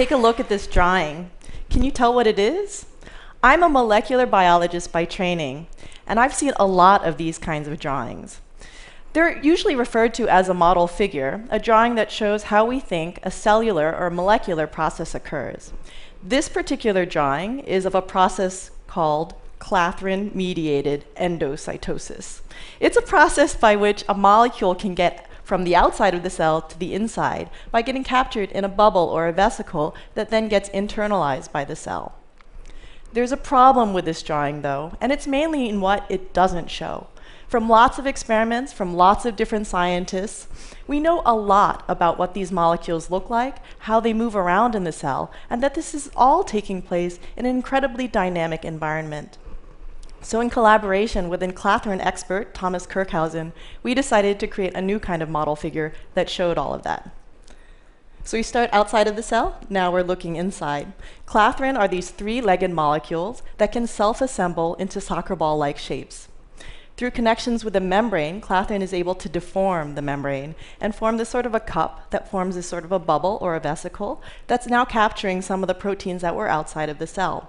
take a look at this drawing. Can you tell what it is? I'm a molecular biologist by training, and I've seen a lot of these kinds of drawings. They're usually referred to as a model figure, a drawing that shows how we think a cellular or molecular process occurs. This particular drawing is of a process called clathrin-mediated endocytosis. It's a process by which a molecule can get from the outside of the cell to the inside by getting captured in a bubble or a vesicle that then gets internalized by the cell. There's a problem with this drawing, though, and it's mainly in what it doesn't show. From lots of experiments, from lots of different scientists, we know a lot about what these molecules look like, how they move around in the cell, and that this is all taking place in an incredibly dynamic environment. So in collaboration with enclathrin expert Thomas Kirchhausen, we decided to create a new kind of model figure that showed all of that. So we start outside of the cell, now we're looking inside. Clathrin are these three-legged molecules that can self-assemble into soccer ball-like shapes. Through connections with the membrane, clathrin is able to deform the membrane and form this sort of a cup that forms this sort of a bubble or a vesicle that's now capturing some of the proteins that were outside of the cell.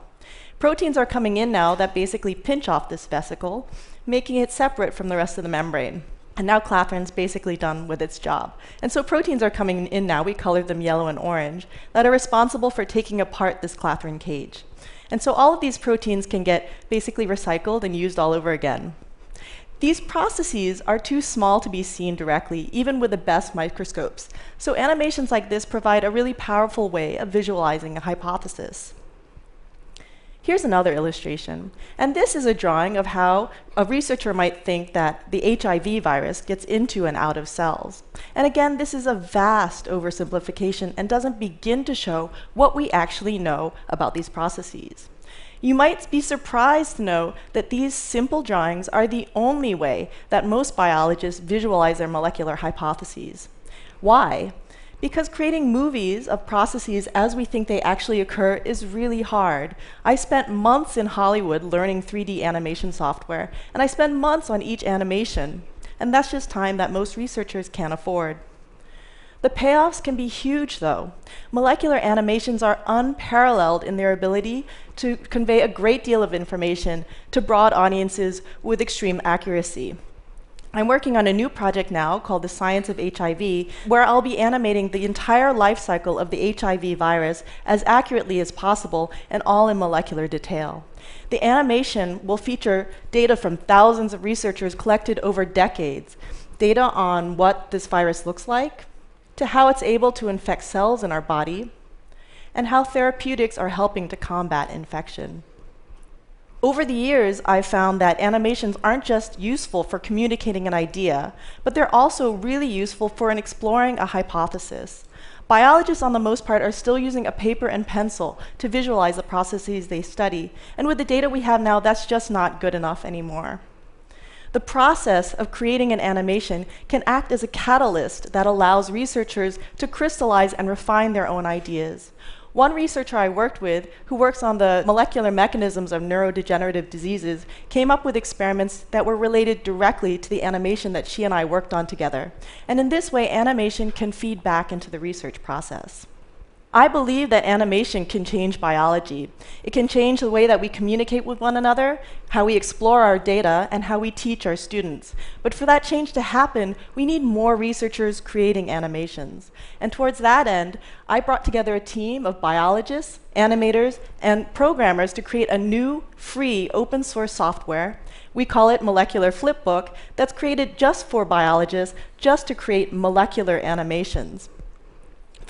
Proteins are coming in now that basically pinch off this vesicle, making it separate from the rest of the membrane. And now clathrin's basically done with its job. And so proteins are coming in now, we color them yellow and orange, that are responsible for taking apart this clathrin cage. And so all of these proteins can get basically recycled and used all over again. These processes are too small to be seen directly, even with the best microscopes. So animations like this provide a really powerful way of visualizing a hypothesis. Here's another illustration. And this is a drawing of how a researcher might think that the HIV virus gets into and out of cells. And again, this is a vast oversimplification and doesn't begin to show what we actually know about these processes. You might be surprised to know that these simple drawings are the only way that most biologists visualize their molecular hypotheses. Why? Because creating movies of processes as we think they actually occur is really hard. I spent months in Hollywood learning 3D animation software, and I spend months on each animation. And that's just time that most researchers can't afford. The payoffs can be huge, though. Molecular animations are unparalleled in their ability to convey a great deal of information to broad audiences with extreme accuracy. I'm working on a new project now called The Science of HIV, where I'll be animating the entire life cycle of the HIV virus as accurately as possible and all in molecular detail. The animation will feature data from thousands of researchers collected over decades, data on what this virus looks like, to how it's able to infect cells in our body, and how therapeutics are helping to combat infection. Over the years, I've found that animations aren't just useful for communicating an idea, but they're also really useful for exploring a hypothesis. Biologists, on the most part, are still using a paper and pencil to visualize the processes they study, and with the data we have now, that's just not good enough anymore. The process of creating an animation can act as a catalyst that allows researchers to crystallize and refine their own ideas. One researcher I worked with, who works on the molecular mechanisms of neurodegenerative diseases, came up with experiments that were related directly to the animation that she and I worked on together. And in this way, animation can feed back into the research process. I believe that animation can change biology. It can change the way that we communicate with one another, how we explore our data, and how we teach our students. But for that change to happen, we need more researchers creating animations. And towards that end, I brought together a team of biologists, animators, and programmers to create a new, free, open source software. We call it Molecular Flipbook, that's created just for biologists, just to create molecular animations.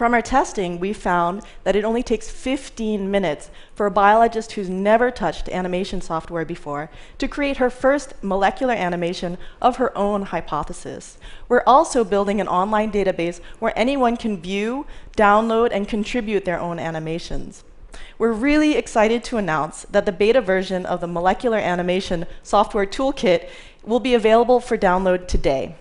From our testing, we found that it only takes 15 minutes for a biologist who's never touched animation software before to create her first molecular animation of her own hypothesis. We're also building an online database where anyone can view, download, and contribute their own animations. We're really excited to announce that the beta version of the Molecular Animation Software Toolkit will be available for download today.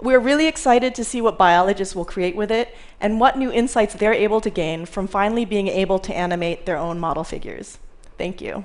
We're really excited to see what biologists will create with it and what new insights they're able to gain from finally being able to animate their own model figures. Thank you.